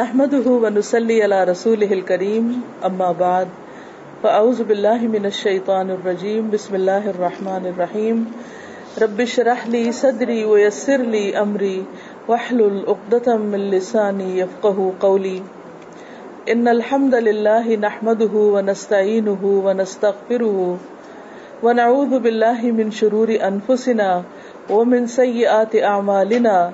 نحمده ونسلي على رسوله الكريم اما بعد فاعوذ بالله من الشيطان الرجيم، بسم الله الرحمن الرحيم. رب اشرح لي صدري ويسر لي امري واحلل عقدة من لساني يفقهوا قولي. ان الحمد لله نحمده ونستعينه ونستغفره ونعوذ بالله من شرور انفسنا ومن سيئات اعمالنا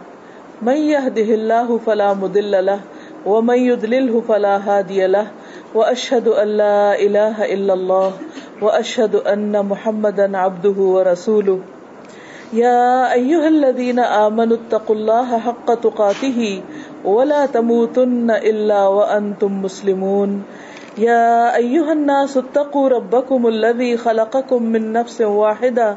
من يهده الله فلا مضل له ومن يضلله فلا هادي له واشهد ان لا اله الا الله واشهد ان محمدا عبده ورسوله. يا ايها الذين امنوا اتقوا الله حق تقاته ولا تموتن الا وانتم مسلمون. يا ايها الناس اتقوا ربكم الذي خلقكم من نفس واحده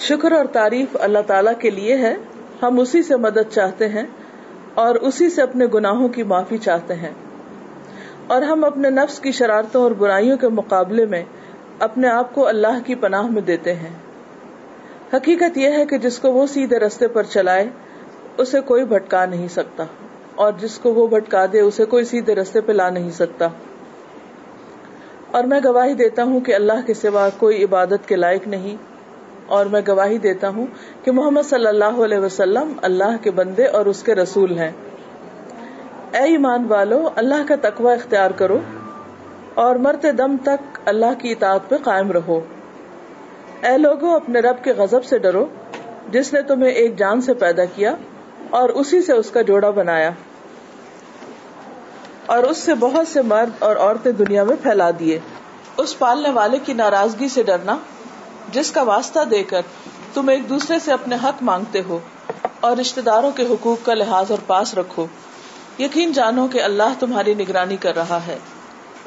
شکر اور تعریف اللہ تعالیٰ کے لیے ہے۔ ہم اسی سے مدد چاہتے ہیں اور اسی سے اپنے گناہوں کی معافی چاہتے ہیں۔ اور ہم اپنے نفس کی شرارتوں اور برائیوں کے مقابلے میں اپنے آپ کو اللہ کی پناہ میں دیتے ہیں۔ حقیقت یہ ہے کہ جس کو وہ سیدھے رستے پر چلائے، اسے کوئی بھٹکا نہیں سکتا۔ اور جس کو وہ بھٹکا دے، اسے کوئی سیدھے رستے پہ لا نہیں سکتا۔ اور میں گواہی دیتا ہوں کہ اللہ کے سوا کوئی عبادت کے لائق نہیں۔ اور میں گواہی دیتا ہوں کہ محمد صلی اللہ علیہ وسلم اللہ کے بندے اور اس کے رسول ہیں۔ اے ایمان والو، اللہ کا تقوی اختیار کرو اور مرتے دم تک اللہ کی اطاعت پہ قائم رہو۔ اے لوگو، اپنے رب کے غضب سے ڈرو، جس نے تمہیں ایک جان سے پیدا کیا اور اسی سے اس کا جوڑا بنایا۔ اور اس سے بہت سے مرد اور عورتیں دنیا میں پھیلا دیے۔ اس پالنے والے کی ناراضگی سے ڈرنا جس کا واسطہ دے کر تم ایک دوسرے سے اپنے حق مانگتے ہو اور رشتے داروں کے حقوق کا لحاظ اور پاس رکھو۔ یقین جانو کہ اللہ تمہاری نگرانی کر رہا ہے۔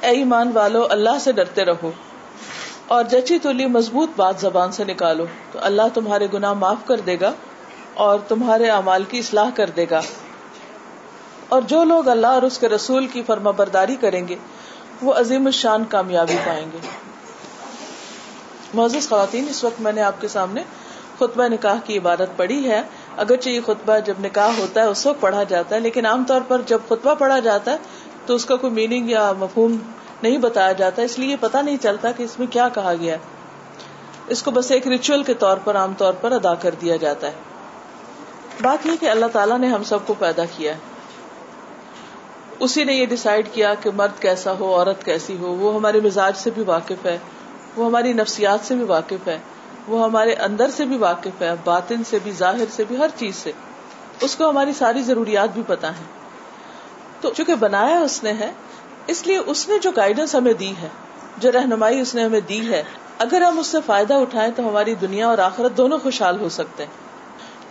اے ایمان والو، اللہ سے ڈرتے رہو اور جچی تلی مضبوط بات زبان سے نکالو تو اللہ تمہارے گناہ معاف کر دے گا اور تمہارے اعمال کی اصلاح کر دے گا۔ اور جو لوگ اللہ اور اس کے رسول کی فرما برداری کریں گے، وہ عظیم الشان کامیابی پائیں گے۔ معزز خواتین، اس وقت میں نے آپ کے سامنے خطبہ نکاح کی عبادت پڑھی ہے۔ اگرچہ یہ خطبہ جب نکاح ہوتا ہے، اس وقت پڑھا جاتا ہے، لیکن عام طور پر جب خطبہ پڑھا جاتا ہے، تو اس کا کوئی میننگ یا مفہوم نہیں بتایا جاتا، اس لیے پتا نہیں چلتا کہ اس میں کیا کہا گیا ہے۔ اس کو بس ایک ریچول کے طور پر عام طور پر ادا کر دیا جاتا ہے۔ بات یہ کہ اللہ تعالیٰ نے ہم سب کو پیدا کیا ہے۔ اسی نے یہ ڈسائڈ کیا کہ مرد کیسا ہو، عورت کیسی ہو، وہ ہمارے مزاج سے بھی واقف ہے۔ وہ ہماری نفسیات سے بھی واقف ہے، وہ ہمارے اندر سے بھی واقف ہے، باطن سے بھی، ظاہر سے بھی، ہر چیز سے۔ اس کو ہماری ساری ضروریات بھی پتا ہے تو چونکہ بنایا اس نے ہے، اس لیے اس نے جو گائیڈنس ہمیں دی ہے، جو رہنمائی اس نے ہمیں دی ہے، اگر ہم اس سے فائدہ اٹھائیں تو ہماری دنیا اور آخرت دونوں خوشحال ہو سکتے ہیں۔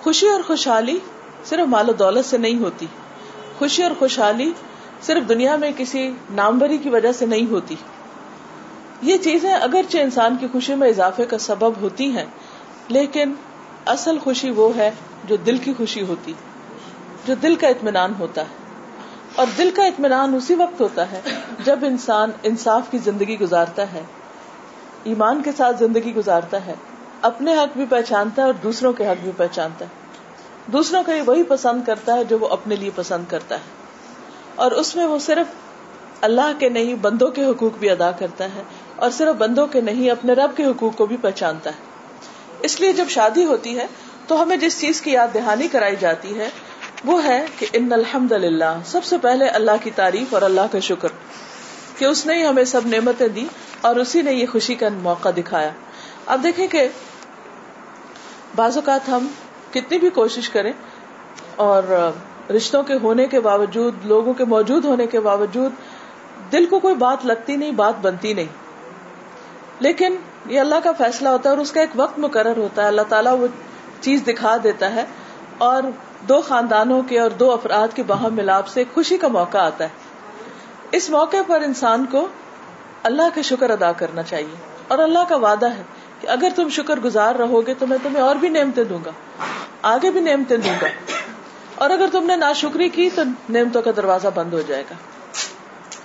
خوشی اور خوشحالی صرف مال و دولت سے نہیں ہوتی۔ خوشی اور خوشحالی صرف دنیا میں کسی ناموری کی وجہ سے نہیں ہوتی۔ یہ چیزیں اگرچہ انسان کی خوشی میں اضافے کا سبب ہوتی ہیں، لیکن اصل خوشی وہ ہے جو دل کی خوشی ہوتی، جو دل کا اطمینان ہوتا ہے۔ اور دل کا اطمینان اسی وقت ہوتا ہے جب انسان انصاف کی زندگی گزارتا ہے، ایمان کے ساتھ زندگی گزارتا ہے، اپنے حق بھی پہچانتا ہے اور دوسروں کے حق بھی پہچانتا ہے۔ دوسروں کا وہی پسند کرتا ہے جو وہ اپنے لیے پسند کرتا ہے۔ اور اس میں وہ صرف اللہ کے نہیں، بندوں کے حقوق بھی ادا کرتا ہے۔ اور صرف بندوں کے نہیں، اپنے رب کے حقوق کو بھی پہچانتا ہے۔ اس لیے جب شادی ہوتی ہے، تو ہمیں جس چیز کی یاد دہانی کرائی جاتی ہے، وہ ہے کہ ان الحمد للہ سب سے پہلے اللہ کی تعریف اور اللہ کا شکر، کہ اس نے ہی ہمیں سب نعمتیں دی اور اسی نے یہ خوشی کا موقع دکھایا۔ اب دیکھیں کہ بعض اوقات ہم کتنی بھی کوشش کریں اور رشتوں کے ہونے کے باوجود، لوگوں کے موجود ہونے کے باوجود، دل کو کوئی بات لگتی نہیں، بات بنتی نہیں۔ لیکن یہ اللہ کا فیصلہ ہوتا ہے اور اس کا ایک وقت مقرر ہوتا ہے۔ اللہ تعالیٰ وہ چیز دکھا دیتا ہے اور دو خاندانوں کے اور دو افراد کے باہم ملاپ سے خوشی کا موقع آتا ہے۔ اس موقع پر انسان کو اللہ کا شکر ادا کرنا چاہیے اور اللہ کا وعدہ ہے کہ اگر تم شکر گزار رہو گے تو میں تمہیں اور بھی نعمتیں دوں گا، آگے بھی نعمتیں دوں گا۔ اور اگر تم نے ناشکری کی تو نعمتوں کا دروازہ بند ہو جائے گا۔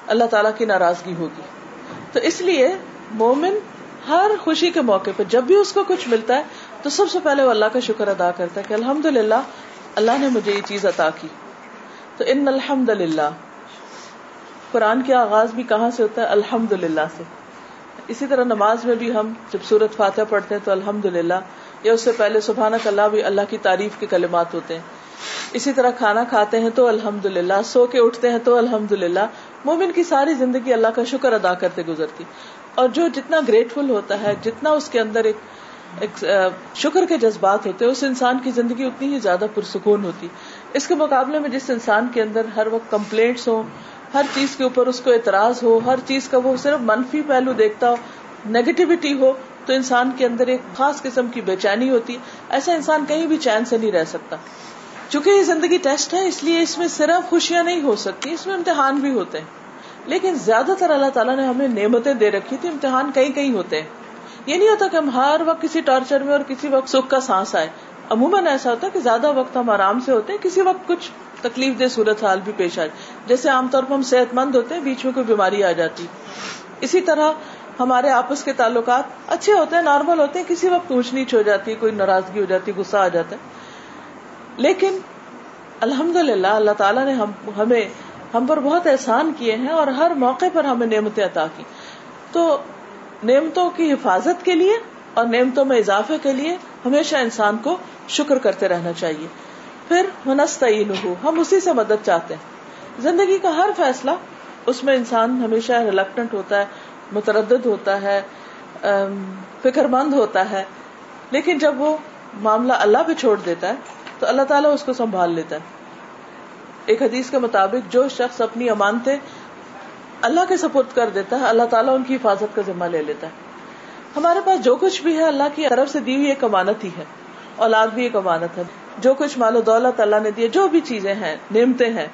اللہ تعالیٰ کی ناراضگی ہوگی۔ تو اس لیے مومن ہر خوشی کے موقع پہ جب بھی اس کو کچھ ملتا ہے، تو سب سے پہلے وہ اللہ کا شکر ادا کرتا ہے کہ الحمد للہ اللہ نے مجھے یہ چیز عطا کی۔ تو ان الحمد للہ قرآن کے آغاز بھی کہاں سے ہوتا ہے؟ الحمد للہ سے۔ اسی طرح نماز میں بھی ہم جب سورت فاتح پڑھتے ہیں تو الحمد للہ یا اس سے پہلے سبحانک اللہ بھی اللہ کی تعریف کے کلمات ہوتے ہیں۔ اسی طرح کھانا کھاتے ہیں تو الحمد للہ سو کے اٹھتے ہیں تو الحمد للہ مومن کی ساری زندگی اللہ کا شکر ادا کرتے گزرتی۔ اور جو جتنا گریٹفل ہوتا ہے، جتنا اس کے اندر ایک ایک شکر کے جذبات ہوتے ہیں، اس انسان کی زندگی اتنی ہی زیادہ پرسکون ہوتی۔ اس کے مقابلے میں جس انسان کے اندر ہر وقت کمپلینٹس ہو ہر چیز کے اوپر اس کو اعتراض ہو، ہر چیز کا وہ صرف منفی پہلو دیکھتا ہو نیگیٹیوٹی ہو، تو انسان کے اندر ایک خاص قسم کی بے چینی ہوتی۔ ایسا انسان کہیں بھی چین سے نہیں رہ سکتا۔ چونکہ یہ زندگی ٹیسٹ ہے، اس لیے اس میں صرف خوشیاں نہیں ہو سکتی، اس میں امتحان بھی ہوتے ہیں۔ لیکن زیادہ تر اللہ تعالیٰ نے ہمیں نعمتیں دے رکھی تھی امتحان کئی کئی ہوتے ہیں۔ یہ نہیں ہوتا کہ ہم ہر وقت کسی ٹارچر میں اور کسی وقت سکھ کا سانس آئے۔ عموماً ایسا ہوتا ہے کہ زیادہ وقت ہم آرام سے ہوتے ہیں، کسی وقت کچھ تکلیف دہ صورت حال بھی پیش آئے۔ جیسے عام طور پر ہم صحت مند ہوتے ہیں، بیچ میں کوئی بیماری آ جاتی۔ اسی طرح ہمارے آپس کے تعلقات اچھے ہوتے ہیں نارمل ہوتے ہیں، کسی وقت اونچ نیچ ہو جاتی ہے کوئی ناراضگی ہو جاتی، غصہ آ جاتا ہے۔ لیکن الحمد للہ اللہ تعالیٰ نے ہم، ہمیں ہم پر بہت احسان کیے ہیں اور ہر موقع پر ہمیں نعمتیں عطا کی۔ تو نعمتوں کی حفاظت کے لیے اور نعمتوں میں اضافے کے لیے ہمیشہ انسان کو شکر کرتے رہنا چاہیے۔ پھر منستعین ہو ہم اسی سے مدد چاہتے ہیں۔ زندگی کا ہر فیصلہ، اس میں انسان ہمیشہ ریلیکٹنٹ ہوتا ہے، متردد ہوتا ہے فکر مند ہوتا ہے۔ لیکن جب وہ معاملہ اللہ پہ چھوڑ دیتا ہے، تو اللہ تعالیٰ اس کو سنبھال لیتا ہے۔ ایک حدیث کے مطابق جو شخص اپنی امانتے اللہ کے سپورٹ کر دیتا ہے، اللہ تعالیٰ ان کی حفاظت کا ذمہ لے لیتا ہے۔ ہمارے پاس جو کچھ بھی ہے، اللہ کی طرف سے دی ہوئی ایک امانت ہی ہے۔ اولاد بھی ایک امانت ہے۔ جو کچھ مال و دولت اللہ نے دیا جو بھی چیزیں ہیں، نعمتیں ہیں،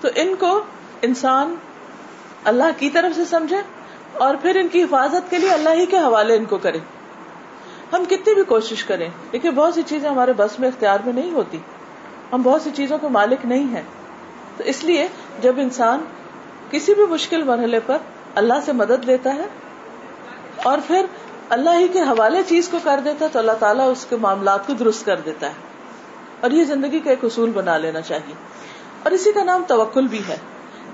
تو ان کو انسان اللہ کی طرف سے سمجھے اور پھر ان کی حفاظت کے لیے اللہ ہی کے حوالے ان کو کرے۔ ہم کتنی بھی کوشش کریں لیکن بہت سی چیزیں ہمارے بس میں اختیار میں نہیں ہوتی۔ ہم بہت سی چیزوں کے مالک نہیں ہیں۔ تو اس لیے جب انسان کسی بھی مشکل مرحلے پر اللہ سے مدد لیتا ہے اور پھر اللہ ہی کے حوالے چیز کو کر دیتا ہے تو اللہ تعالیٰ اس کے معاملات کو درست کر دیتا ہے اور یہ زندگی کا ایک اصول بنا لینا چاہیے اور اسی کا نام توکل بھی ہے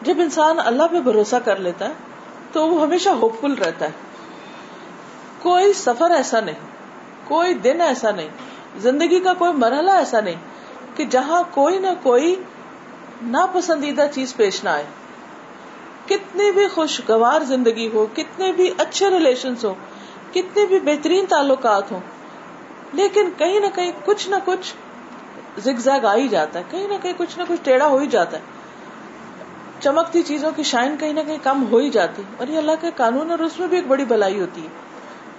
جب انسان اللہ پہ بھروسہ کر لیتا ہے تو وہ ہمیشہ ہوپ فل رہتا ہے کوئی سفر ایسا نہیں، کوئی دن ایسا نہیں، زندگی کا کوئی مرحلہ ایسا نہیں کہ جہاں کوئی نہ کوئی ناپسندیدہ چیز پیش نہ آئے۔ کتنی بھی خوشگوار زندگی ہو، کتنے بھی اچھے ریلیشن ہو کتنے بھی بہترین تعلقات ہوں، لیکن کہیں نہ کہیں کچھ نہ کچھ زگ زیگ آ ہی جاتا ہے، کہیں نہ کہیں کچھ نہ کچھ ٹیڑھا ہو ہی جاتا ہے۔ چمکتی چیزوں کی شائن کہیں نہ کہیں کم ہو ہی جاتی۔ اور یہ اللہ کے قانون اور اس میں بھی ایک بڑی بلائی ہوتی ہے۔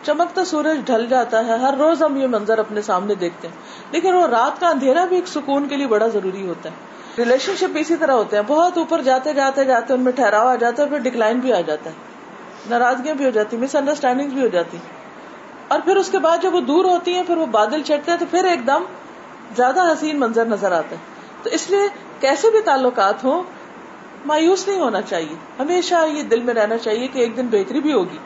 چمکتا سورج ڈھل جاتا ہے، ہر روز ہم یہ منظر اپنے سامنے دیکھتے ہیں۔ لیکن وہ رات کا اندھیرا بھی ایک سکون کے لیے بڑا ضروری ہوتا ہے۔ ریلیشن شپ اسی طرح ہوتے ہیں۔ بہت اوپر جاتے جاتے جاتے ان میں ٹھہراؤ آ جاتا ہے پھر ڈکلائن بھی آ جاتا ہے۔ ناراضگیاں بھی ہو جاتی مس انڈرسٹینڈنگ بھی ہو جاتی اور پھر اس کے بعد جب وہ دور ہوتی ہیں، پھر وہ بادل چڑھتے ہیں تو پھر ایک دم زیادہ حسین منظر نظر آتا ہے۔ تو اس لیے کیسے بھی تعلقات ہوں، مایوس نہیں ہونا چاہیے۔ ہمیشہ یہ دل میں رہنا چاہیے کہ ایک دن بہتری بھی ہوگی۔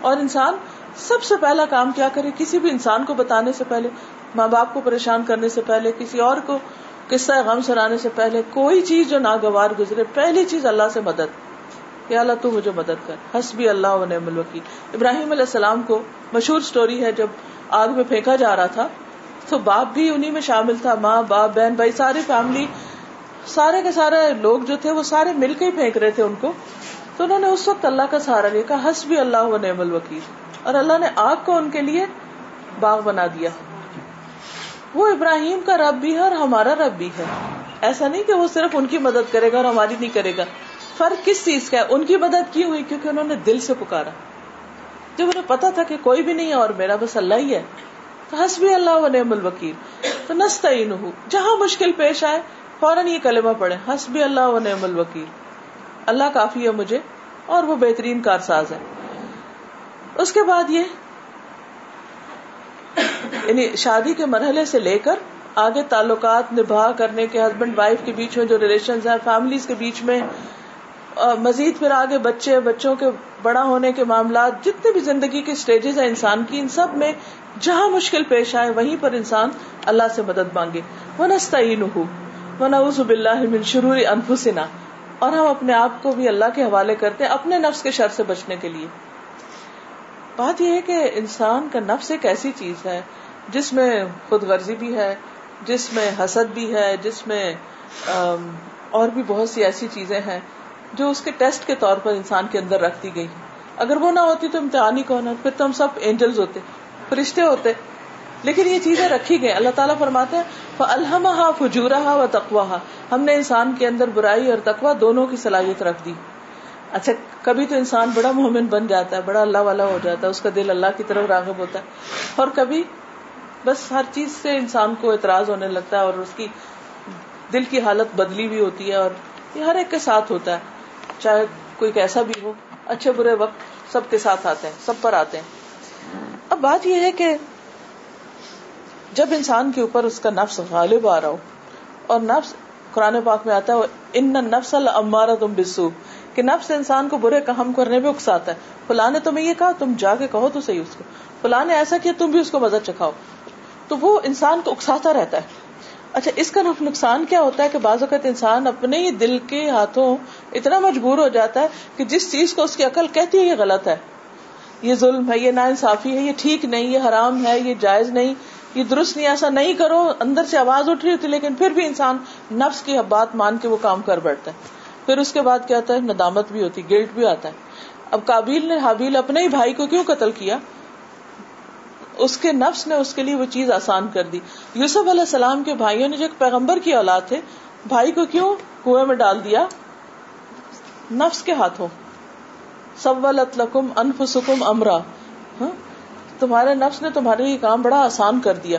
اور انسان سب سے پہلا کام کیا کرے؟ کسی بھی انسان کو بتانے سے پہلے، ماں باپ کو پریشان کرنے سے پہلے، کسی اور کو قصہ غم سنانے سے پہلے، کوئی چیز جو ناگوار گزرے، پہلی چیز اللہ سے مدد۔ کہ اللہ، تو مجھے مدد کر۔ حسبی اللہ و نعم الوکیل۔ ابراہیم علیہ السلام کو مشہور سٹوری ہے، جب آگ میں پھینکا جا رہا تھا، تو باپ بھی انہیں میں شامل تھا۔ ماں، باپ، بہن، بھائی، ساری فیملی، سارے کے سارے لوگ جو تھے، وہ سارے مل کے ہی پھینک رہے تھے ان کو۔ تو انہوں نے اس وقت اللہ کا سہارا لیا، کہا، حسبی اللہ و نعم الوکیل۔ اور اللہ نے آگ کو ان کے لیے باغ بنا دیا۔ وہ ابراہیم کا رب بھی ہے اور ہمارا رب بھی ہے۔ ایسا نہیں کہ وہ صرف ان کی مدد کرے گا اور ہماری نہیں کرے گا۔ فرق کس چیز کا ہے؟ ان کی مدد کی ہوئی کیونکہ انہوں نے دل سے پکارا۔ جب انہیں پتا تھا کہ کوئی بھی نہیں ہے اور میرا بس اللہ ہی ہے، تو حسبی اللہ و نعم الوکیل۔ تو نستعین ہو جہاں مشکل پیش آئے، فوراً یہ کلمہ پڑے حسبی اللہ و نعم الوکیل۔ اللہ کافی ہے مجھے اور وہ بہترین کارساز ہے اس کے بعد یہ یعنی شادی کے مرحلے سے لے کر آگے تعلقات نبھا کرنے کے ہسبینڈ وائف کے بیچ میں جو ریلیشن ہیں فیملیز کے بیچ میں مزید پھر آگے بچے، بچوں کے بڑا ہونے کے معاملات، جتنے بھی زندگی کے اسٹیجز ہیں انسان کی، ان سب میں جہاں مشکل پیش آئے وہیں پر انسان اللہ سے مدد مانگے۔ وہ نستعین ہوں وہ باللہ من شرور انفسنا اور ہم اپنے آپ کو بھی اللہ کے حوالے کرتے ہیں، اپنے نفس کے شر سے بچنے کے لیے۔ بات یہ ہے کہ انسان کا نفس ایک ایسی چیز ہے جس میں خود غرضی بھی ہے، جس میں حسد بھی ہے، جس میں اور بھی بہت سی ایسی چیزیں ہیں جو اس کے ٹیسٹ کے طور پر انسان کے اندر رکھ دی گئی اگر وہ نہ ہوتی تو امتحانی کون ہے؟ پھر تو ہم سب اینجلز ہوتے، فرشتے ہوتے۔ لیکن یہ چیزیں رکھی گئی اللہ تعالیٰ فرماتے ہیں الحمہ فجورہ و تقوا ہم نے انسان کے اندر برائی اور تقوا دونوں کی صلاحیت رکھ دی۔ اچھا کبھی تو انسان بڑا مومن بن جاتا ہے، بڑا اللہ والا ہو جاتا ہے، اس کا دل اللہ کی طرف راغب ہوتا ہے۔ اور کبھی بس ہر چیز سے انسان کو اعتراض ہونے لگتا ہے اور اس کی دل کی حالت بدلی بھی ہوتی ہے اور یہ ہر ایک کے ساتھ ہوتا ہے۔ چاہے کوئی کیسا بھی ہو، اچھے برے وقت سب کے ساتھ آتے ہیں، سب پر آتے ہیں۔ اب بات یہ ہے کہ جب انسان کے اوپر اس کا نفس غالب آ رہا ہو اور نفس قرآن پاک میں آتا ہے ان نفس المارا تم بسو کہ نفس انسان کو برے کام کرنے پہ اکساتا ہے۔ فلاں نے تمہیں یہ کہا، تم جا کے کہو تو صحیح اس کو۔ فلاں نے ایسا کیا، تم بھی اس کو مزہ چکھاؤ۔ تو وہ انسان کو اکساتا رہتا ہے۔ اچھا اس کا نقصان کیا ہوتا ہے کہ بعض اوقات انسان اپنے ہی دل کے ہاتھوں اتنا مجبور ہو جاتا ہے کہ جس چیز کو اس کی عقل کہتی ہے، یہ غلط ہے۔ یہ ظلم ہے، یہ نا انصافی ہے، یہ ٹھیک نہیں، یہ حرام ہے، یہ جائز نہیں۔ یہ درست نہیں، ایسا نہیں کرو۔ اندر سے آواز اٹھ رہی ہوتی، لیکن پھر بھی انسان نفس کی بات مان کے وہ کام کر بیٹھتا ہے۔ پھر اس کے بعد کیا ہوتا ہے؟ ندامت بھی ہوتی گلٹ بھی آتا ہے۔ اب کابیل نے حابیل اپنے ہی بھائی کو کیوں قتل کیا؟ اس کے نفس نے اس کے لیے وہ چیز آسان کر دی۔ یوسف علیہ السلام کے بھائیوں نے جو ایک پیغمبر کی اولاد تھے، بھائی کو کیوں کنویں میں ڈال دیا؟ نفس کے ہاتھوں۔ سب لکم انفسکم امرا۔ ہاں؟ تمہارے نفس نے تمہارے یہ کام بڑا آسان کر دیا۔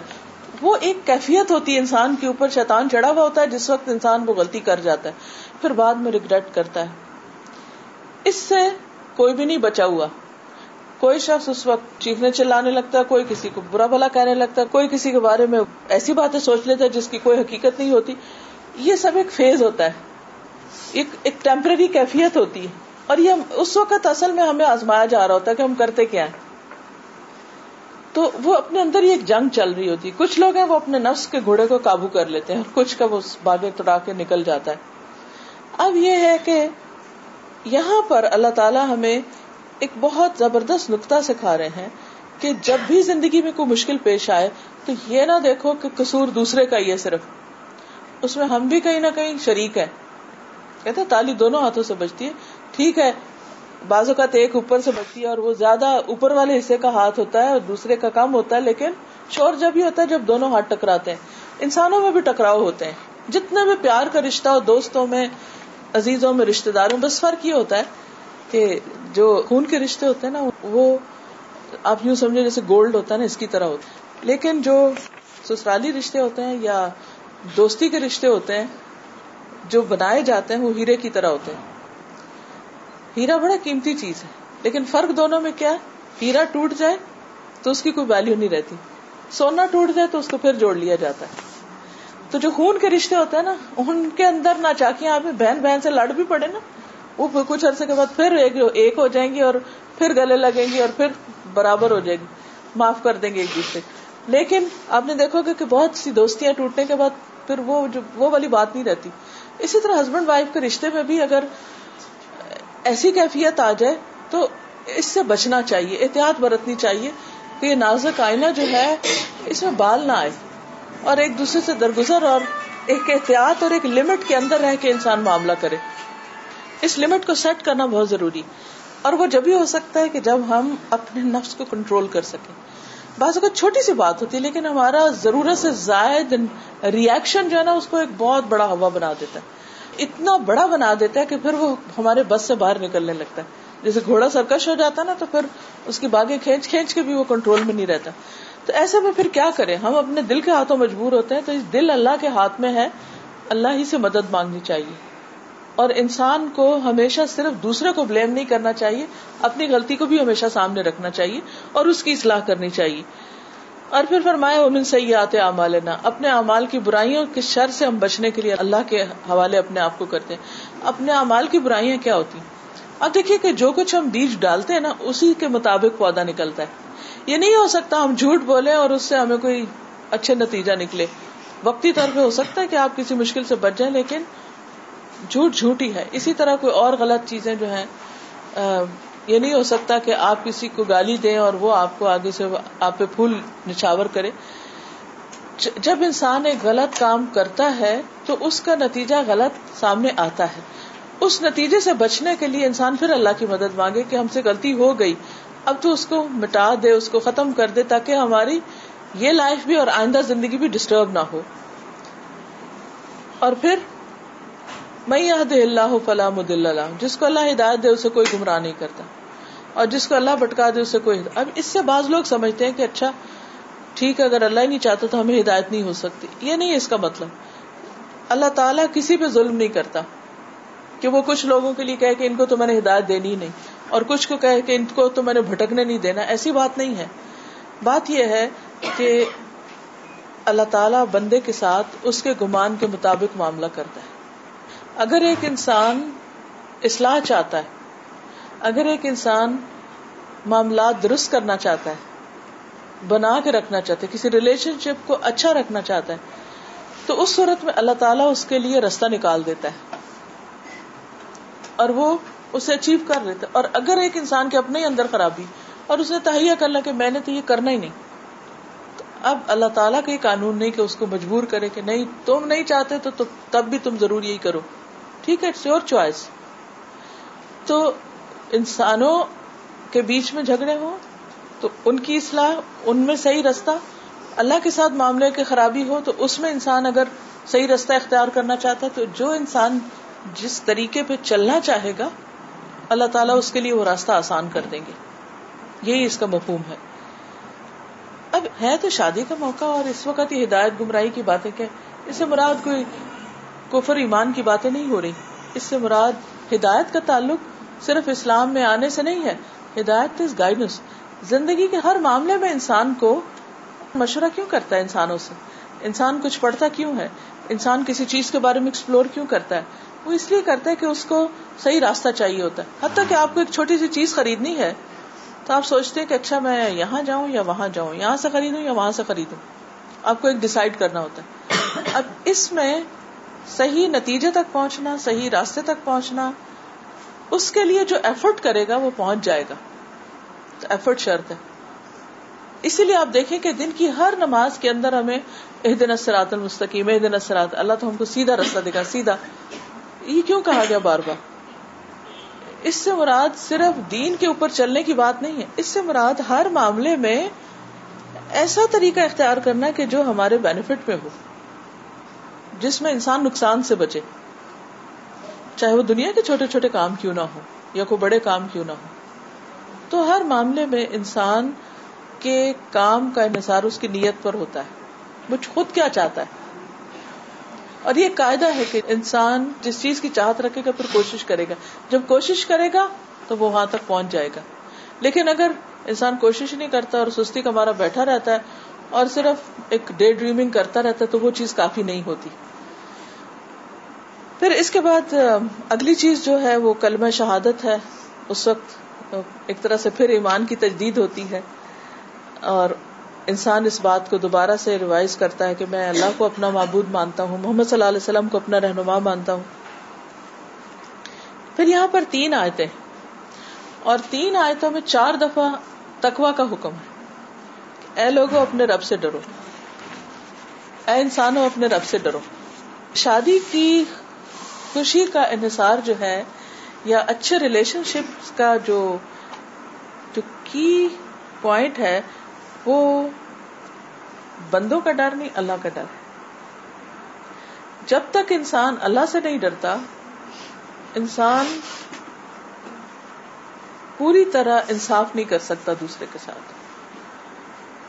وہ ایک کیفیت ہوتی ہے انسان کے اوپر، شیطان چڑھا ہوا ہوتا ہے، جس وقت انسان وہ غلطی کر جاتا ہے، پھر بعد میں ریگریٹ کرتا ہے۔ اس سے کوئی بھی نہیں بچا ہوا۔ کوئی شخص اس وقت چیخنے چلانے لگتا ہے، کوئی کسی کو برا بھلا کہنے لگتا ہے، کوئی کسی کے بارے میں ایسی باتیں سوچ لیتا ہے جس کی کوئی حقیقت نہیں ہوتی۔ یہ سب ایک فیز ہوتا ہے۔ ایک ایک ٹیمپرری کیفیت ہوتی ہے۔ اور یہ اس وقت اصل میں ہمیں آزمایا جا رہا ہوتا ہے کہ ہم کرتے کیا ہیں۔ تو وہ اپنے اندر ہی ایک جنگ چل رہی ہوتی کچھ لوگ ہیں وہ اپنے نفس کے گھوڑے کو قابو کر لیتے ہیں اور کچھ کا وہ باغے توڑا کے نکل جاتا ہے۔ اب یہ ہے کہ یہاں پر اللہ تعالیٰ ہمیں ایک بہت زبردست نقطہ سکھا رہے ہیں کہ جب بھی زندگی میں کوئی مشکل پیش آئے تو یہ نہ دیکھو کہ قصور دوسرے کا ہی ہے صرف۔ اس میں ہم بھی کہیں نہ کہیں شریک ہے کہتے تالی دونوں ہاتھوں سے بچتی ہے۔ ٹھیک ہے بعض اوقات ایک اوپر سے بچتی ہے اور وہ زیادہ اوپر والے حصے کا ہاتھ ہوتا ہے اور دوسرے کا کم ہوتا ہے، لیکن شور جب ہی ہوتا ہے، جب دونوں ہاتھ ٹکراتے ہیں۔ انسانوں میں بھی ٹکراؤ ہوتے ہیں۔ جتنے بھی پیار کا رشتہ ہو، دوستوں میں، عزیزوں میں رشتے داروں بس فرق یہ ہوتا ہے کہ جو خون کے رشتے ہوتے ہیں نا، وہ آپ یوں سمجھے جیسے گولڈ ہوتا ہے نا، اس کی طرح ہوتا ہے۔ لیکن جو سسرالی رشتے ہوتے ہیں یا دوستی کے رشتے ہوتے ہیں، جو بنائے جاتے ہیں، وہ ہیرے کی طرح ہوتے ہیں۔ ہیرا بڑا قیمتی چیز ہے، لیکن فرق دونوں میں کیا ہیرا ٹوٹ جائے تو اس کی کوئی ویلو نہیں رہتی۔ سونا ٹوٹ جائے تو اس کو پھر جوڑ لیا جاتا ہے۔ تو جو خون کے رشتے ہوتے ہیں نا، ان کے اندر نہ چاکیاں آپ بہن بہن سے لڑ بھی پڑے نا، وہ کچھ عرصے کے بعد پھر ایک ہو جائیں گی اور پھر گلے لگیں گی اور پھر برابر ہو جائے گی۔ معاف کر دیں گے ایک دوسرے۔ لیکن آپ نے دیکھو گے کہ بہت سی دوستیاں ٹوٹنے کے بعد پھر وہ جو وہ والی بات نہیں رہتی۔ اسی طرح ہسبینڈ وائف کے رشتے میں بھی اگر ایسی کیفیت آ جائے تو اس سے بچنا چاہیے، احتیاط برتنی چاہیے کہ یہ نازک آئینہ جو ہے، اس میں بال نہ آئے اور ایک دوسرے سے درگزر اور ایک احتیاط اور ایک لمٹ کے اندر رہ کے انسان معاملہ کرے۔ اس لمٹ کو سیٹ کرنا بہت ضروری۔ اور وہ جب ہی ہو سکتا ہے کہ جب ہم اپنے نفس کو کنٹرول کر سکیں۔ بعض اوقات چھوٹی سی بات ہوتی ہے، لیکن ہمارا ضرورت سے زائد ریئیکشن جو ہے نا، اس کو ایک بہت بڑا ہوا بنا دیتا ہے۔ اتنا بڑا بنا دیتا ہے کہ پھر وہ ہمارے بس سے باہر نکلنے لگتا ہے۔ جیسے گھوڑا سرکش ہو جاتا نا تو پھر اس کی باغیں کھینچ کھینچ کے بھی وہ کنٹرول میں نہیں رہتا۔ تو ایسے میں پھر کیا کریں؟ ہم اپنے دل کے ہاتھوں مجبور ہوتے ہیں تو اس دل اللہ کے ہاتھ میں ہے۔ اللہ ہی سے مدد مانگنی چاہیے۔ اور انسان کو ہمیشہ صرف دوسرے کو بلیم نہیں کرنا چاہیے، اپنی غلطی کو بھی ہمیشہ سامنے رکھنا چاہیے اور اس کی اصلاح کرنی چاہیے۔ اور پھر فرمایا امن سیاحت اعمال اپنے اعمال کی برائیوں کے شر سے ہم بچنے کے لیے اللہ کے حوالے اپنے آپ کو کرتے ہیں۔ اپنے اعمال کی برائیاں کیا ہوتی ہیں؟ اب دیکھیے کہ جو کچھ ہم بیج ڈالتے ہیں نا، اسی کے مطابق پودا نکلتا ہے۔ یہ نہیں ہو سکتا ہم جھوٹ بولے اور اس سے ہمیں کوئی اچھے نتیجہ نکلے۔ وقتی طور پہ ہو سکتا ہے کہ آپ کسی مشکل سے بچ جائیں، لیکن جھوٹ جھوٹ ہی ہے۔ اسی طرح کوئی اور غلط چیزیں جو ہیں یہ نہیں ہو سکتا کہ آپ کسی کو گالی دیں اور وہ آپ کو آگے سے آپ پہ پھول نچھاور کرے۔ جب انسان ایک غلط کام کرتا ہے تو اس کا نتیجہ غلط سامنے آتا ہے۔ اس نتیجے سے بچنے کے لیے انسان پھر اللہ کی مدد مانگے کہ ہم سے غلطی ہو گئی۔ اب تو اس کو مٹا دے، اس کو ختم کر دے تاکہ ہماری یہ لائف بھی اور آئندہ زندگی بھی ڈسٹرب نہ ہو۔ اور پھر میں اللہ فلاں اللہ جس کو اللہ ہدایت دے اسے کوئی گمراہ نہیں کرتا، اور جس کو اللہ بٹکا دے اسے کوئی اب اس سے بعض لوگ سمجھتے ہیں کہ اچھا ٹھیک ہے، اگر اللہ ہی نہیں چاہتا تو ہمیں ہدایت نہیں ہو سکتی، یہ نہیں اس کا مطلب۔ اللہ تعالیٰ کسی پہ ظلم نہیں کرتا کہ وہ کچھ لوگوں کے لیے کہ ان کو تو میں نے ہدایت دینی ہی نہیں، اور کچھ کو کہ ان کو تو میں نے بھٹکنے نہیں دینا، ایسی بات نہیں ہے۔ بات یہ ہے کہ اللہ تعالی بندے کے ساتھ اس کے گمان کے مطابق معاملہ کرتا ہے۔ اگر ایک انسان اصلاح چاہتا ہے، اگر ایک انسان معاملات درست کرنا چاہتا ہے، بنا کے رکھنا چاہتا ہے، کسی ریلیشن شپ کو اچھا رکھنا چاہتا ہے، تو اس صورت میں اللہ تعالیٰ اس کے لیے رستہ نکال دیتا ہے۔ اور وہ اسے اچیو کر لیتے اور اگر ایک انسان کے اپنے ہی اندر خرابی، اور اسے تہیا کر لیا کہ میں نے تو یہ کرنا ہی نہیں، تو اب اللہ تعالیٰ کا یہ قانون نہیں کہ اس کو مجبور کرے کہ نہیں، تم نہیں چاہتے تو تب بھی تم ضرور یہی کرو۔ ٹھیک ہے اٹس یور چوائس تو انسانوں کے بیچ میں جھگڑے ہو تو ان کی اصلاح، ان میں صحیح رستہ، اللہ کے ساتھ معاملے کی خرابی ہو تو اس میں انسان اگر صحیح رستہ اختیار کرنا چاہتا ہے تو جو انسان جس طریقے پہ چلنا چاہے گا، اللہ تعالیٰ اس کے لیے وہ راستہ آسان کر دیں گے۔ یہی اس کا مفہوم ہے۔ اب ہے تو شادی کا موقع اور اس وقت یہ ہدایت گمراہی کی باتیں کہ اس سے مراد کوئی کفر ایمان کی باتیں نہیں ہو رہی۔ اس سے مراد ہدایت کا تعلق صرف اسلام میں آنے سے نہیں ہے۔ ہدایت از گائیڈنس زندگی کے ہر معاملے میں انسان کو مشورہ کیوں کرتا ہے انسانوں سے؟ انسان کچھ پڑھتا کیوں ہے؟ انسان کسی چیز کے بارے میں ایکسپلور کیوں کرتا ہے؟ وہ اس لیے کرتا ہے کہ اس کو صحیح راستہ چاہیے ہوتا ہے۔ حتیٰ کہ آپ کو ایک چھوٹی سی چیز خریدنی ہے تو آپ سوچتے ہیں کہ اچھا میں یہاں جاؤں یا وہاں جاؤں، یہاں سے خریدوں یا وہاں سے خریدوں؟ آپ کو ایک ڈسائڈ کرنا ہوتا ہے۔ اب اس میں صحیح نتیجے تک پہنچنا، صحیح راستے تک پہنچنا، اس کے لیے جو ایفرٹ کرے گا وہ پہنچ جائے گا۔ تو ایفرٹ شرط ہے۔ اسی لیے آپ دیکھیں کہ دن کی ہر نماز کے اندر ہمیں دن اثرات المستقیم دن اثرات اللہ تو ہم کو سیدھا راستہ دکھا، سیدھا۔ یہ کیوں کہا گیا بار بار؟ اس سے مراد صرف دین کے اوپر چلنے کی بات نہیں ہے۔ اس سے مراد ہر معاملے میں ایسا طریقہ اختیار کرنا کہ جو ہمارے بینیفٹ میں ہو۔ جس میں انسان نقصان سے بچے۔ چاہے وہ دنیا کے چھوٹے چھوٹے کام کیوں نہ ہو یا کوئی بڑے کام کیوں نہ ہو۔ تو ہر معاملے میں انسان کے کام کا انحصار اس کی نیت پر ہوتا ہے۔ وہ خود کیا چاہتا ہے۔ اور یہ قاعدہ ہے کہ انسان جس چیز کی چاہت رکھے گا پھر کوشش کرے گا۔ جب کوشش کرے گا تو وہ وہاں تک پہنچ جائے گا۔ لیکن اگر انسان کوشش نہیں کرتا اور سستی کا مارا بیٹھا رہتا ہے اور صرف ایک ڈے ڈریمنگ کرتا رہتا ہے تو وہ چیز کافی نہیں ہوتی۔ پھر اس کے بعد، اگلی چیز جو ہے وہ کلمہ شہادت ہے۔ اس وقت، ایک طرح سے پھر ایمان کی تجدید ہوتی ہے۔ اور انسان اس بات کو دوبارہ سے ریوائز کرتا ہے کہ میں اللہ کو اپنا معبود مانتا ہوں، محمد صلی اللہ علیہ وسلم کو اپنا رہنما مانتا ہوں۔ پھر یہاں پر تین آیتیں۔ اور تین آیتوں میں چار دفعہ تکوا کا حکم ہے۔ اے لوگوں، اپنے رب سے ڈرو۔ اے انسانوں، اپنے رب سے ڈرو۔ شادی کی خوشی کا انحصار جو ہے، یا اچھے ریلیشن شپ کا جو جو کی پوائنٹ ہے، وہ بندوں کا ڈر نہیں، اللہ کا ڈر جب تک انسان اللہ سے نہیں ڈرتا، انسان پوری طرح انصاف نہیں کر سکتا دوسرے کے ساتھ۔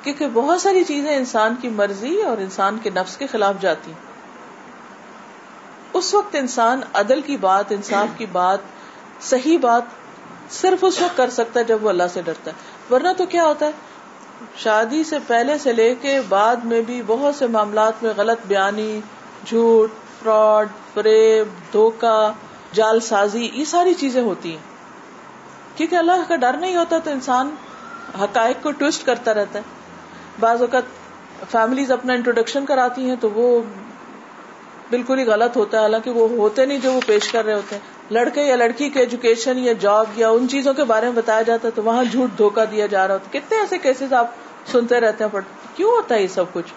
کیونکہ بہت ساری چیزیں انسان کی مرضی اور انسان کے نفس کے خلاف جاتی اس وقت انسان عدل کی بات، انصاف کی بات، صحیح بات صرف اس وقت کر سکتا ہے جب وہ اللہ سے ڈرتا ہے۔ ورنہ تو کیا ہوتا ہے؟ شادی سے پہلے سے لے کے بعد میں بھی بہت سے معاملات میں غلط بیانی، جھوٹ، فراڈ، فریب دھوکا جال سازی، یہ ساری چیزیں ہوتی ہیں۔ کیونکہ اللہ کا ڈر نہیں ہوتا تو انسان حقائق کو ٹوسٹ کرتا رہتا ہے۔ بعض اوقات فیملیز اپنا انٹروڈکشن کراتی ہیں تو وہ بالکل ہی غلط ہوتا ہے۔ حالانکہ وہ ہوتے نہیں جو وہ پیش کر رہے ہوتے ہیں۔ لڑکے یا لڑکی کے ایجوکیشن یا جاب یا ان چیزوں کے بارے میں بتایا جاتا ہے تو وہاں جھوٹ دھوکا دیا جا رہا ہوتا کتنے ایسے کیسز آپ سنتے رہتے ہیں کیوں ہوتا ہے یہ سب کچھ؟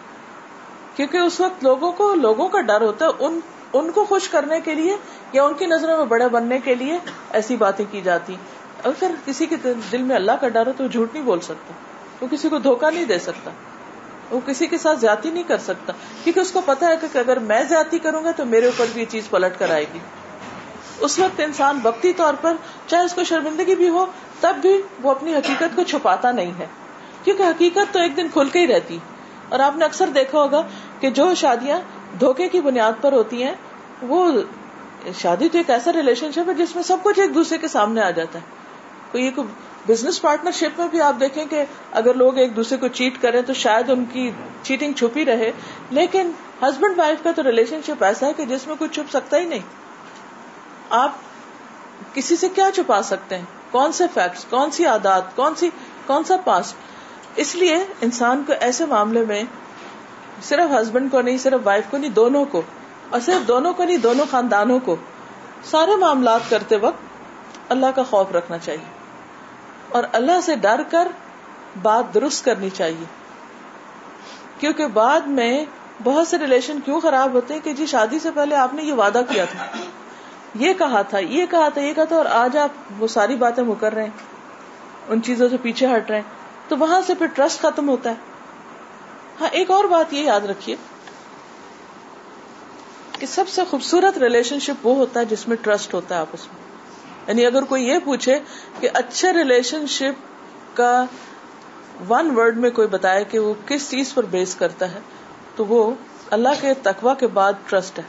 کیونکہ اس وقت لوگوں کو لوگوں کا ڈر ہوتا ہے۔ ان ان کو خوش کرنے کے لیے یا ان کی نظروں میں بڑے بننے کے لیے ایسی باتیں کی جاتی۔ اگر کسی کے دل میں اللہ کا ڈر ہو تو وہ جھوٹ نہیں بول سکتا وہ کسی کو دھوکا نہیں دے سکتا۔ وہ کسی کے ساتھ زیادتی نہیں کر سکتا۔ کیونکہ اس کو پتا ہے کہ اگر میں زیادتی کروں گا تو میرے اوپر بھی یہ چیز پلٹ کر آئے گی۔ اس وقت انسان وقتی طور پر چاہے اس کو شرمندگی بھی ہو، تب بھی وہ اپنی حقیقت کو چھپاتا نہیں ہے۔ کیونکہ حقیقت تو ایک دن کھل کے ہی رہتی۔ اور آپ نے اکثر دیکھا ہوگا کہ جو شادیاں دھوکے کی بنیاد پر ہوتی ہیں، وہ شادی تو ایک ایسا ریلیشن شپ ہے جس میں سب کچھ ایک دوسرے کے سامنے آ جاتا ہے۔ کوئی ایک بزنس پارٹنر شپ میں بھی آپ دیکھیں کہ اگر لوگ ایک دوسرے کو چیٹ کریں تو شاید ان کی چیٹنگ چھپی رہے۔ لیکن ہسبینڈ وائف کا تو ریلیشن شپ ایسا ہے کہ جس میں کچھ چھپ سکتا ہی نہیں۔ آپ کسی سے کیا چھپا سکتے ہیں؟ کون سے فیکٹس کون سی عادات؟ کون سی کون سا پاسٹ اس لیے انسان کو ایسے معاملے میں صرف ہسبینڈ کو نہیں، صرف وائف کو نہیں، دونوں کو، اور صرف دونوں کو نہیں، دونوں خاندانوں کو سارے معاملات کرتے وقت اللہ کا خوف رکھنا چاہیے۔ اور اللہ سے ڈر کر بات درست کرنی چاہیے۔ کیونکہ بعد میں بہت سے ریلیشن کیوں خراب ہوتے ہیں کہ جی شادی سے پہلے آپ نے یہ وعدہ کیا تھا۔ یہ کہا تھا، یہ کہا تھا، یہ کہا تھا اور آج آپ وہ ساری باتیں مکر رہے ہیں۔ ان چیزوں سے پیچھے ہٹ رہے ہیں۔ تو وہاں سے پھر ٹرسٹ ختم ہوتا ہے۔ ہاں ایک اور بات یہ یاد رکھیے کہ سب سے خوبصورت ریلیشن شپ وہ ہوتا ہے جس میں ٹرسٹ ہوتا ہے آپس میں۔ یعنی اگر کوئی یہ پوچھے کہ اچھے ریلیشن شپ کا ون ورڈ میں کوئی بتائے کہ وہ کس چیز پر بیس کرتا ہے تو وہ اللہ کے تقوا کے بعد ٹرسٹ ہے۔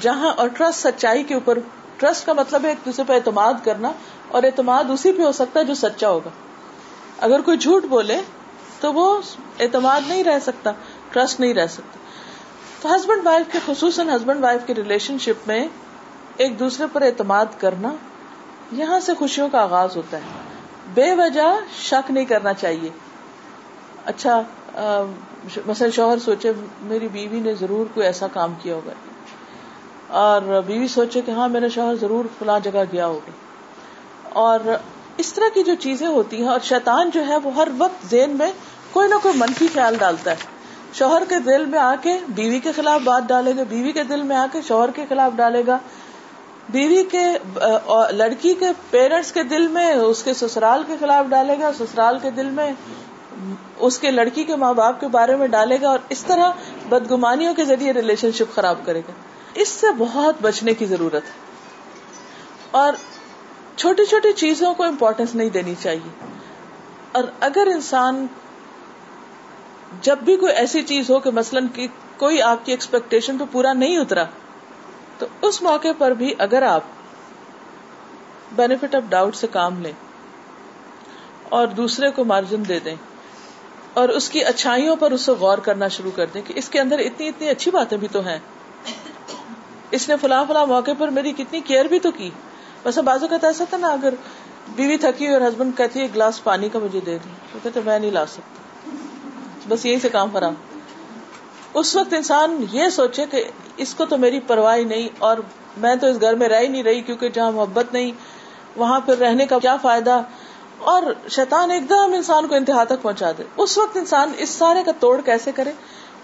جہاں اور ٹرسٹ سچائی کے اوپر ٹرسٹ کا مطلب ہے ایک دوسرے پہ اعتماد کرنا اور اعتماد اسی پہ ہو سکتا ہے جو سچا ہوگا۔ اگر کوئی جھوٹ بولے تو وہ اعتماد نہیں رہ سکتا ٹرسٹ نہیں رہ سکتا۔ تو ہسبینڈ وائف کے خصوصاً ہسبینڈ وائف کے ریلیشن شپ میں ایک دوسرے پر اعتماد کرنا یہاں سے خوشیوں کا آغاز ہوتا ہے۔ بے وجہ شک نہیں کرنا چاہیے۔ اچھا مثلا شوہر سوچے میری بیوی نے ضرور کوئی ایسا کام کیا ہوگا۔ اور بیوی سوچے کہ ہاں میرا شوہر ضرور فلاں جگہ گیا ہوگا۔ اور اس طرح کی جو چیزیں ہوتی ہیں، اور شیطان جو ہے، وہ ہر وقت ذہن میں کوئی نہ کوئی منفی خیال ڈالتا ہے۔ شوہر کے دل میں آ کے بیوی کے خلاف بات ڈالے گا، بیوی کے دل میں آ کے شوہر کے خلاف ڈالے گا۔ بیوی کے لڑکی کے پیرنٹس کے دل میں اس کے سسرال کے خلاف ڈالے گا، سسرال کے دل میں اس کے لڑکی کے ماں باپ کے بارے میں ڈالے گا اور اس طرح بدگمانیوں کے ذریعے ریلیشن شپ خراب کرے گا۔ اس سے بہت بچنے کی ضرورت ہے۔ اور چھوٹی چھوٹی چیزوں کو امپورٹینس نہیں دینی چاہیے۔ اور اگر انسان جب بھی کوئی ایسی چیز ہو کہ مثلاً کوئی آپ کی ایکسپیکٹیشن پہ پورا نہیں اترا تو اس موقع پر بھی اگر آپ بینیفٹ آف ڈاؤٹ سے کام لیں اور دوسرے کو مارجن دے دیں اور اس کی اچھائیوں پر اس غور کرنا شروع کر دیں کہ اس کے اندر اتنی اتنی اچھی باتیں بھی تو ہیں۔ اس نے فلاں فلاں موقع پر میری کتنی کیئر بھی تو کی۔ ویسے بازو کا ایسا تھا نا، اگر بیوی تھکی اور ہسبینڈ کہتی ہے گلاس پانی کا مجھے دے دیں۔ تو کہتے میں نہیں لا سکتا۔ بس یہی سے کام خراب اس وقت انسان یہ سوچے کہ اس کو تو میری پرواہ نہیں اور میں تو اس گھر میں رہ ہی نہیں رہی کیونکہ جہاں محبت نہیں، وہاں پھر رہنے کا کیا فائدہ؟ اور شیطان ایک دم انسان کو انتہا تک پہنچا دے۔ اس وقت انسان اس سارے کا توڑ کیسے کرے؟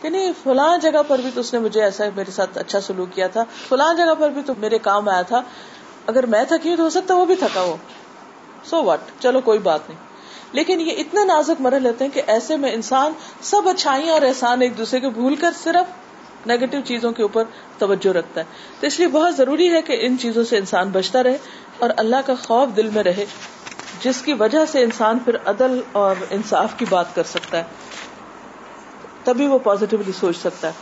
کہ نہیں، فلاں جگہ پر بھی تو اس نے مجھے ایسا میرے ساتھ اچھا سلوک کیا تھا۔ فلاں جگہ پر بھی تو میرے کام آیا تھا۔ اگر میں تھکی تو ہو سکتا وہ بھی تھکا ہو۔ سو وٹ چلو کوئی بات نہیں۔ لیکن یہ اتنے نازک مرحل لیتے ہیں کہ ایسے میں انسان سب اچھائیاں اور احسان ایک دوسرے کو بھول کر صرف نیگیٹو چیزوں کے اوپر توجہ رکھتا ہے۔ تو اس لیے بہت ضروری ہے کہ ان چیزوں سے انسان بچتا رہے اور اللہ کا خوف دل میں رہے، جس کی وجہ سے انسان پھر عدل اور انصاف کی بات کر سکتا ہے۔ تبھی وہ پازیٹیولی سوچ سکتا ہے۔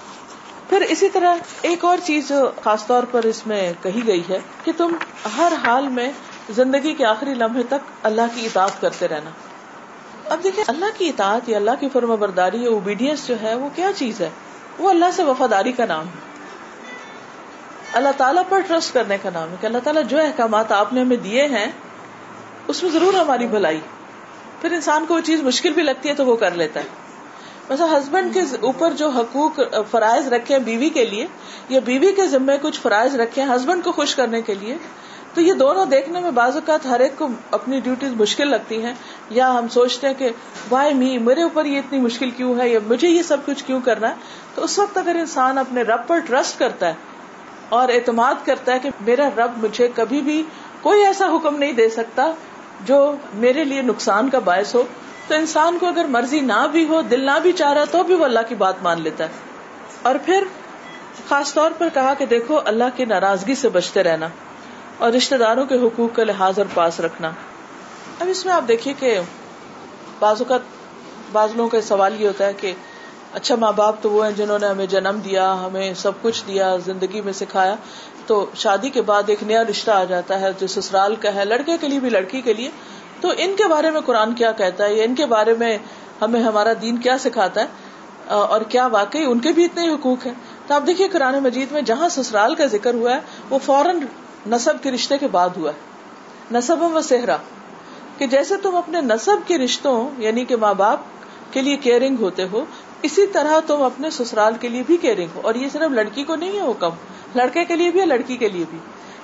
پھر اسی طرح ایک اور چیز جو خاص طور پر اس میں کہی گئی ہے کہ تم ہر حال میں زندگی کے آخری لمحے تک اللہ کی اطاعت کرتے رہنا۔ اب دیکھیں، اللہ کی اطاعت یا اللہ کی فرما برداری یا اوبیڈینس جو ہے، وہ کیا چیز ہے؟ وہ اللہ سے وفاداری کا نام ہے۔ اللہ تعالیٰ پر ٹرسٹ کرنے کا نام ہے کہ اللہ تعالیٰ جو احکامات آپ نے ہمیں دیے ہیں، اس میں ضرور ہماری بھلائی۔ پھر انسان کو وہ چیز مشکل بھی لگتی ہے تو وہ کر لیتا ہے۔ ویسا ہسبینڈ کے اوپر جو حقوق، فرائض رکھے بیوی کے لیے، یا بیوی کے ذمے کچھ فرائض رکھے ہسبینڈ کو خوش کرنے کے لیے تو یہ دونوں دیکھنے میں بعض اوقات ہر ایک کو اپنی ڈیوٹیز مشکل لگتی ہیں، یا ہم سوچتے ہیں کہ وائی می میرے اوپر یہ اتنی مشکل کیوں ہے؟ یا مجھے یہ سب کچھ کیوں کرنا ہے؟ تو اس وقت اگر انسان اپنے رب پر ٹرسٹ کرتا ہے اور اعتماد کرتا ہے کہ میرا رب مجھے کبھی بھی کوئی ایسا حکم نہیں دے سکتا جو میرے لیے نقصان کا باعث ہو، تو انسان کو اگر مرضی نہ بھی ہو، دل نہ بھی چاہ رہا، تو بھی وہ اللہ کی بات مان لیتا ہے۔ اور پھر خاص طور پر کہا کہ دیکھو، اللہ کی ناراضگی سے بچتے رہنا۔ اور رشتے داروں کے حقوق کا لحاظ اور پاس رکھنا۔ اب اس میں آپ دیکھیے کہ بعض اوقات بعض لوگوں کا سوال یہ ہوتا ہے کہ اچھا ماں باپ تو وہ ہیں جنہوں نے ہمیں جنم دیا، ہمیں سب کچھ دیا، زندگی میں سکھایا، تو شادی کے بعد ایک نیا رشتہ آ جاتا ہے، جو سسرال کا ہے، لڑکے کے لیے بھی لڑکی کے لیے۔ تو ان کے بارے میں قرآن کیا کہتا ہے؟ یا ان کے بارے میں ہمیں ہمارا دین کیا سکھاتا ہے؟ اور کیا واقعی ان کے بھی اتنے حقوق ہیں؟ تو آپ دیکھیے قرآن مجید میں جہاں سسرال کا ذکر ہوا ہے، وہ فوراً نصب کے رشتے کے بعد ہوا ہے۔ نصب و صحرا۔ کہ جیسے تم اپنے نصب کے رشتوں یعنی کہ ماں باپ کے لیے کیئرنگ ہوتے ہو، اسی طرح تم اپنے سسرال کے لیے بھی کیئرنگ ہو۔ اور یہ صرف لڑکی کو نہیں ہے حکم، لڑکے کے لیے بھی اور لڑکی کے لیے بھی۔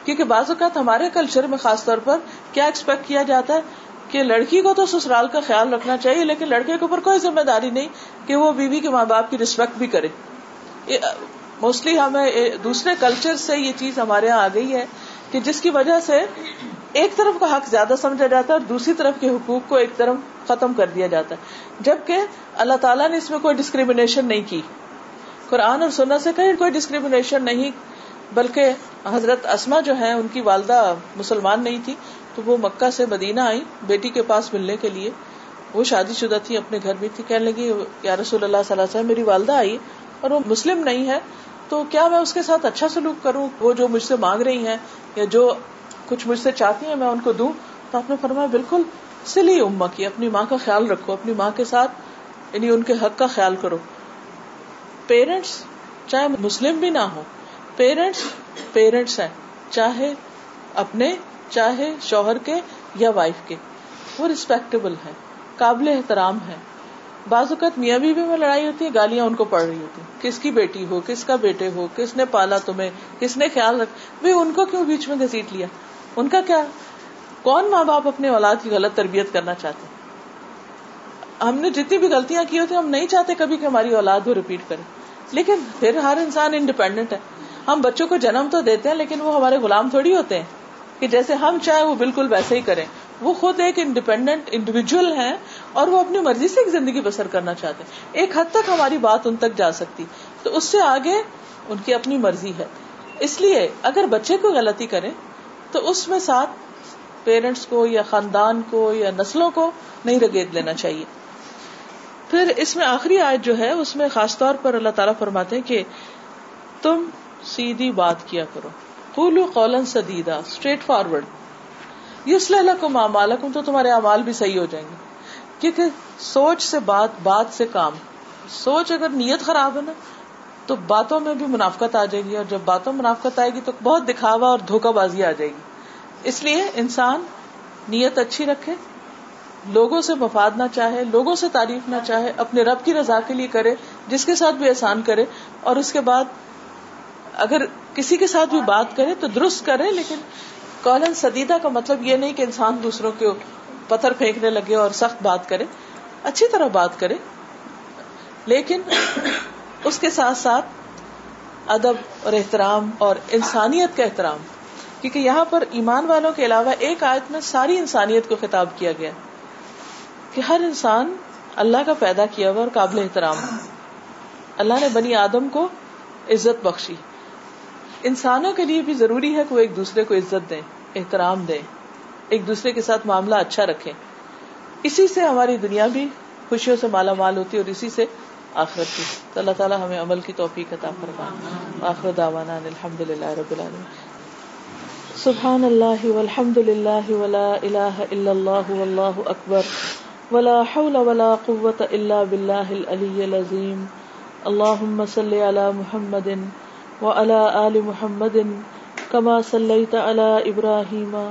کیونکہ بعض اوقات ہمارے کلچر میں خاص طور پر کیا ایکسپیکٹ کیا جاتا ہے؟ کہ لڑکی کو تو سسرال کا خیال رکھنا چاہیے، لیکن لڑکے کے اوپر کوئی ذمہ داری نہیں کہ وہ بیوی کے ماں باپ کی ریسپیکٹ بھی کرے۔ موسٹلی ہمیں دوسرے کلچر سے یہ چیز ہمارے یہاں آ گئی ہے۔ کہ جس کی وجہ سے ایک طرف کا حق زیادہ سمجھا جاتا ہے اور دوسری طرف کے حقوق کو ایک طرف ختم کر دیا جاتا ہے۔ جبکہ اللہ تعالیٰ نے اس میں کوئی ڈسکریمنیشن نہیں کی۔ قرآن اور سننا سے کہیں کوئی ڈسکریمنیشن نہیں، بلکہ حضرت اسما جو ہے ان کی والدہ مسلمان نہیں تھی، تو وہ مکہ سے مدینہ آئی بیٹی کے پاس ملنے کے لیے۔ وہ شادی شدہ تھی اپنے گھر میں تھی کہنے لگی، یا رسول اللہ صلی اللہ علیہ وسلم، میری والدہ آئی اور وہ مسلم نہیں ہے تو کیا میں اس کے ساتھ اچھا سلوک کروں؟ وہ جو مجھ سے مانگ رہی ہیں یا جو کچھ مجھ سے چاہتی ہیں میں ان کو دوں۔ تو آپ نے فرمایا، بالکل سلی اما کی، اپنی ماں کا خیال رکھو، اپنی ماں کے ساتھ یعنی ان کے حق کا خیال کرو۔ پیرنٹس چاہے مسلم بھی نہ ہو پیرنٹس پیرنٹس ہیں، چاہے اپنے، چاہے شوہر کے یا وائف کے، وہ ریسپیکٹیبل ہے قابل احترام ہے بعض اوقات میاں بیوی میں لڑائی ہوتی ہے، گالیاں ان کو پڑ رہی ہوتی ہیں۔ کس کی بیٹی ہو، کس کا بیٹے ہو، کس نے پالا تمہیں، کس نے خیال رکھ؟ ان کو کیوں بیچ میں گھسیٹ لیا؟ ان کا کیا؟ کون ماں باپ اپنے اولاد کی غلط تربیت کرنا چاہتے ہم نے جتنی بھی غلطیاں کی ہوتی ہم نہیں چاہتے کبھی کہ ہماری اولاد وہ ریپیٹ کرے۔ لیکن پھر ہر انسان انڈیپینڈنٹ ہے۔ ہم بچوں کو جنم تو دیتے ہیں، لیکن وہ ہمارے غلام تھوڑی ہوتے ہیں۔ کہ جیسے ہم چاہیں وہ بالکل ویسے ہی کریں۔ وہ خود ایک انڈیپینڈنٹ انڈیویجل ہیں۔ اور وہ اپنی مرضی سے ایک زندگی بسر کرنا چاہتے ہیں۔ ایک حد تک ہماری بات ان تک جا سکتی۔ تو اس سے آگے ان کی اپنی مرضی ہے۔ اس لیے اگر بچے کو غلطی کرے تو اس میں ساتھ پیرنٹس کو یا خاندان کو یا نسلوں کو نہیں رگیت لینا چاہیے۔ پھر اس میں آخری آیت جو ہے، اس میں خاص طور پر اللہ تعالیٰ فرماتے ہیں کہ تم سیدھی بات کیا کرو۔ قولن سدیدہ اسٹریٹ فارورڈ یہ کو مامالکم تو تمہارے اعمال بھی صحیح ہو جائیں گے۔ کیونکہ سوچ سے بات بات سے کام۔ سوچ اگر نیت خراب ہے نا، تو باتوں میں بھی منافقت آ جائے گی اور جب باتوں میں منافقت آئے گی تو بہت دکھاوا اور دھوکہ بازی آ جائے گی۔ اس لیے انسان نیت اچھی رکھے، لوگوں سے مفاد نہ چاہے، لوگوں سے تعریف نہ چاہے، اپنے رب کی رضا کے لیے کرے، جس کے ساتھ بھی احسان کرے۔ اور اس کے بعد اگر کسی کے ساتھ بھی بات کرے تو درست کرے، لیکن کالن سدیدہ کا مطلب یہ نہیں کہ انسان دوسروں کے پتھر پھینکنے لگے اور سخت بات کرے، اچھی طرح بات کرے، لیکن اس کے ساتھ ساتھ ادب اور احترام اور انسانیت کا احترام، کیونکہ یہاں پر ایمان والوں کے علاوہ ایک آیت میں ساری انسانیت کو خطاب کیا گیا کہ ہر انسان اللہ کا پیدا کیا ہوا اور قابل احترام۔ اللہ نے بنی آدم کو عزت بخشی۔ انسانوں کے لیے بھی ضروری ہے کہ وہ ایک دوسرے کو عزت دیں، احترام دیں۔ ایک دوسرے کے ساتھ معاملہ اچھا رکھیں۔ اسی سے ہماری دنیا بھی خوشیوں سے مالا مال ہوتی ہے اور اسی سے آخرت کی تو اللہ تعالیٰ ہمیں عمل کی توفیق عطا فرمائے۔ آخر دعوانا الحمد للہ رب العالمین۔ سبحان اللہ والحمد للہ ولا الہ الا اللہ واللہ اکبر۔ ولا حول ولا قوة الا باللہ العلی العظیم۔ اللہم صلی علی محمد وعلى آل محمد كما صليت على إبراهيم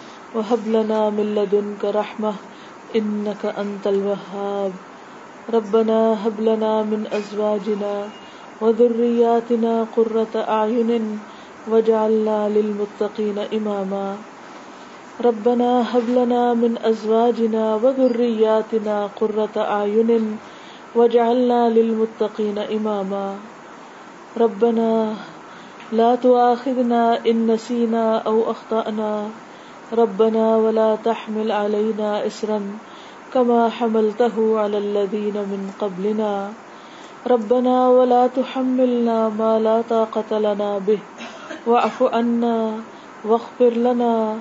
وهب لنا من لدنك رحمة، إنك أنت الوهاب. ربنا هب لنا من أزواجنا وذرياتنا قرة أعين وجعلنا للمتقين إماما. ربنا هب لنا من أزواجنا وذرياتنا قرة أعين وجعلنا للمتقين إماما. ربنا لا تؤاخذنا إن نسينا أو أخطأنا. ربنا ولا تحمل علينا إسرا كما حملته على الذين من قبلنا. ربنا ولا تحملنا ما لا طاقة لنا به. واعف عنا واغفر لنا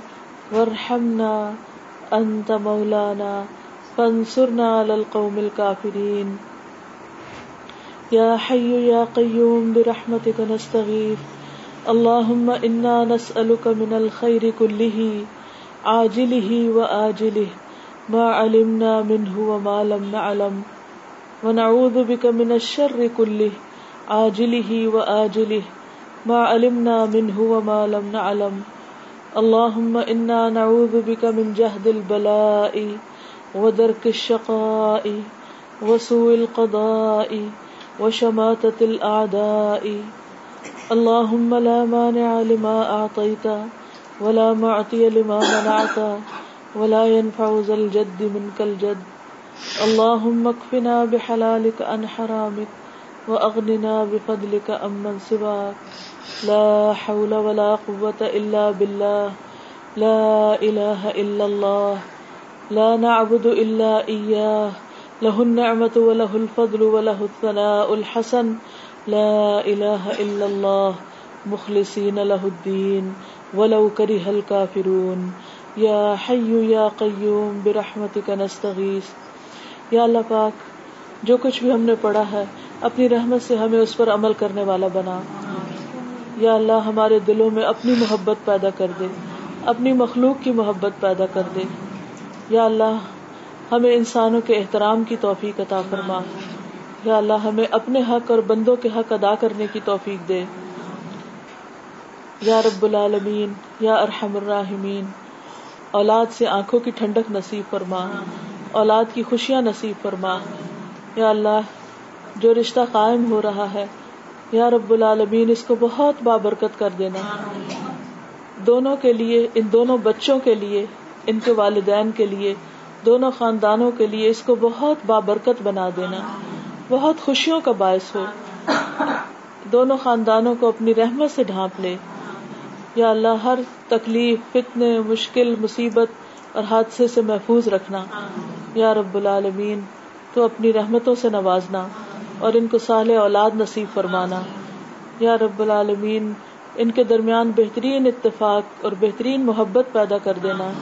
وارحمنا. أنت مولانا، فانصرنا على القوم الكافرين. يا حي يا قيوم، برحمتك نستغيث. اللهم إنا نسألك من الخير كله. عاجله وآجله ما علمنا منه وما لم نعلم. ونعوذ بك من الشر كله. عاجله وآجله ما علمنا منه وما لم نعلم. اللهم إنا نعوذ بك من جهد البلاء ودرك الشقاء وسوء القضاء وشماتة الأعداء. اللهم لا مانع لما أعطيت ولا معطي لما منعت ولا ينفع ذا الجد منك الجد اللهم اكفنا بحلالك عن حرامك واغننا بفضلك عمن سواك. لا حول ولا قوة إلا بالله. لا إله إلا الله. لا نعبد إلا إياه. له النعمة وله الفضل وله الثناء الحسن. لا إله إلا الله. مخلصين له الدين. ولو كره الكافرون. يا حي يا قيوم، برحمتك نستغيث. یا اللہ پاک، جو کچھ بھی ہم نے پڑھا ہے، اپنی رحمت سے ہمیں اس پر عمل کرنے والا بنا۔ یا اللہ، ہمارے دلوں میں اپنی محبت پیدا کر دے۔ اپنی مخلوق کی محبت پیدا کر دے۔ یا اللہ، ہمیں انسانوں کے احترام کی توفیق عطا فرما۔ یا اللہ، ہمیں اپنے حق اور بندوں کے حق ادا کرنے کی توفیق دے۔ یا رب العالمین، یا ارحم الراحمین۔ اولاد سے آنکھوں کی ٹھنڈک نصیب فرما۔ اولاد کی خوشیاں نصیب فرما۔ یا اللہ، جو رشتہ قائم ہو رہا ہے، یا رب العالمین، اس کو بہت بابرکت کر دینا۔ دونوں کے لیے، ان دونوں بچوں کے لیے، ان کے والدین کے لیے، دونوں خاندانوں کے لیے اس کو بہت بابرکت بنا دینا۔ بہت خوشیوں کا باعث ہو۔ دونوں خاندانوں کو اپنی رحمت سے ڈھانپ لے۔ یا اللہ ہر تکلیف فتنے مشکل مصیبت اور حادثے سے محفوظ رکھنا۔ یا رب العالمین تو اپنی رحمتوں سے نوازنا اور ان کو سال اولاد نصیب فرمانا۔ یا رب العالمین ان کے درمیان بہترین اتفاق اور بہترین محبت پیدا کر دینا۔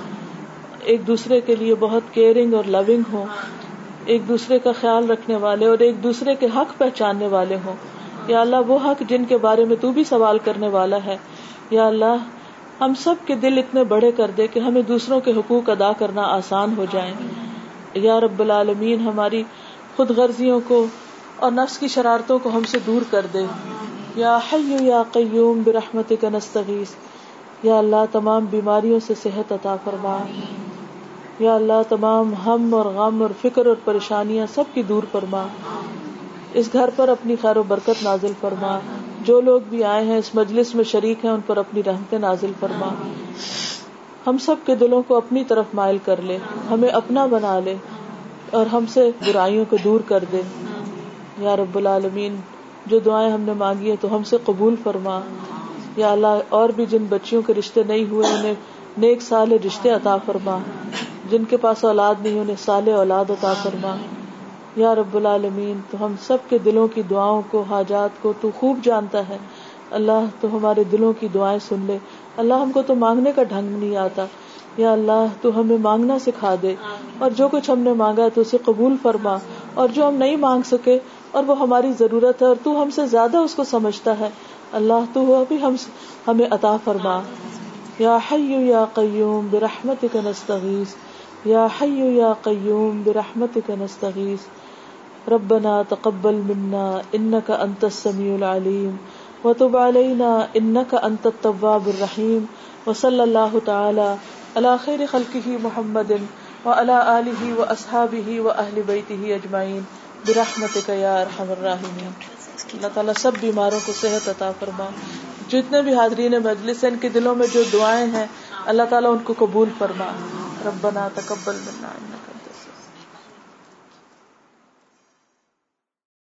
ایک دوسرے کے لیے بہت کیئرنگ اور لونگ ہو ایک دوسرے کا خیال رکھنے والے اور ایک دوسرے کے حق پہچاننے والے ہوں۔ یا اللہ وہ حق جن کے بارے میں تو بھی سوال کرنے والا ہے۔ یا اللہ، ہم سب کے دل اتنے بڑے کر دے کہ ہمیں دوسروں کے حقوق ادا کرنا آسان ہو جائے یا رب العالمین، ہماری خود غرضیوں کو اور نفس کی شرارتوں کو ہم سے دور کر دے۔ یا حیو یا قیوم برحمت کا نستغیث۔ یا اللہ، تمام بیماریوں سے صحت عطا فرما۔ یا اللہ، تمام ہم اور غم اور فکر اور پریشانیاں سب کی دور فرما۔ اس گھر پر اپنی خیر و برکت نازل فرما۔ جو لوگ بھی آئے ہیں، اس مجلس میں شریک ہیں، ان پر اپنی رحمتیں نازل فرما۔ ہم سب کے دلوں کو اپنی طرف مائل کر لے، ہمیں اپنا بنا لے اور ہم سے برائیوں کو دور کر دے۔ یا رب العالمین، جو دعائیں ہم نے مانگی ہیں تو ہم سے قبول فرما۔ یا اللہ، اور بھی جن بچیوں کے رشتے نہیں ہوئے، انہیں نیک سال رشتے عطا فرما۔ جن کے پاس اولاد نہیں، انہیں سال اولاد عطا فرما۔ یا رب العالمین تو ہم سب کے دلوں کی دعاؤں کو حاجات کو تو خوب جانتا ہے۔ اللہ تو ہمارے دلوں کی دعائیں سن لے۔ اللہ ہم کو تو مانگنے کا ڈھنگ نہیں آتا۔ یا اللہ تو ہمیں مانگنا سکھا دے۔ اور جو کچھ ہم نے مانگا تو اسے قبول فرما۔ اور جو ہم نہیں مانگ سکے اور وہ ہماری ضرورت ہے اور تو ہم سے زیادہ اس کو سمجھتا ہے۔ اللہ تو بھی ہم ہمیں عطا فرما۔ یا حیو یا قیوم برحمتک نستغیث۔ یا حیو یا قیوم برحمتک نستغیث۔ ربنا تقبل منا انك انت السميع العليم وتب علينا انك انت التواب الرحيم وصلى الله تعالى على خير خلقه محمد وعلى اله واصحابه واهل بيته اجمعين برحمتك يا ارحم الراحمين. اللہ تعالیٰ سب بیماروں کو صحت عطا فرما۔ جتنے بھی حاضرین مجلس ہیں، ان کے دلوں میں جو دعائیں ہیں، اللہ تعالیٰ ان کو قبول فرما۔ ربنا تقبل منا انك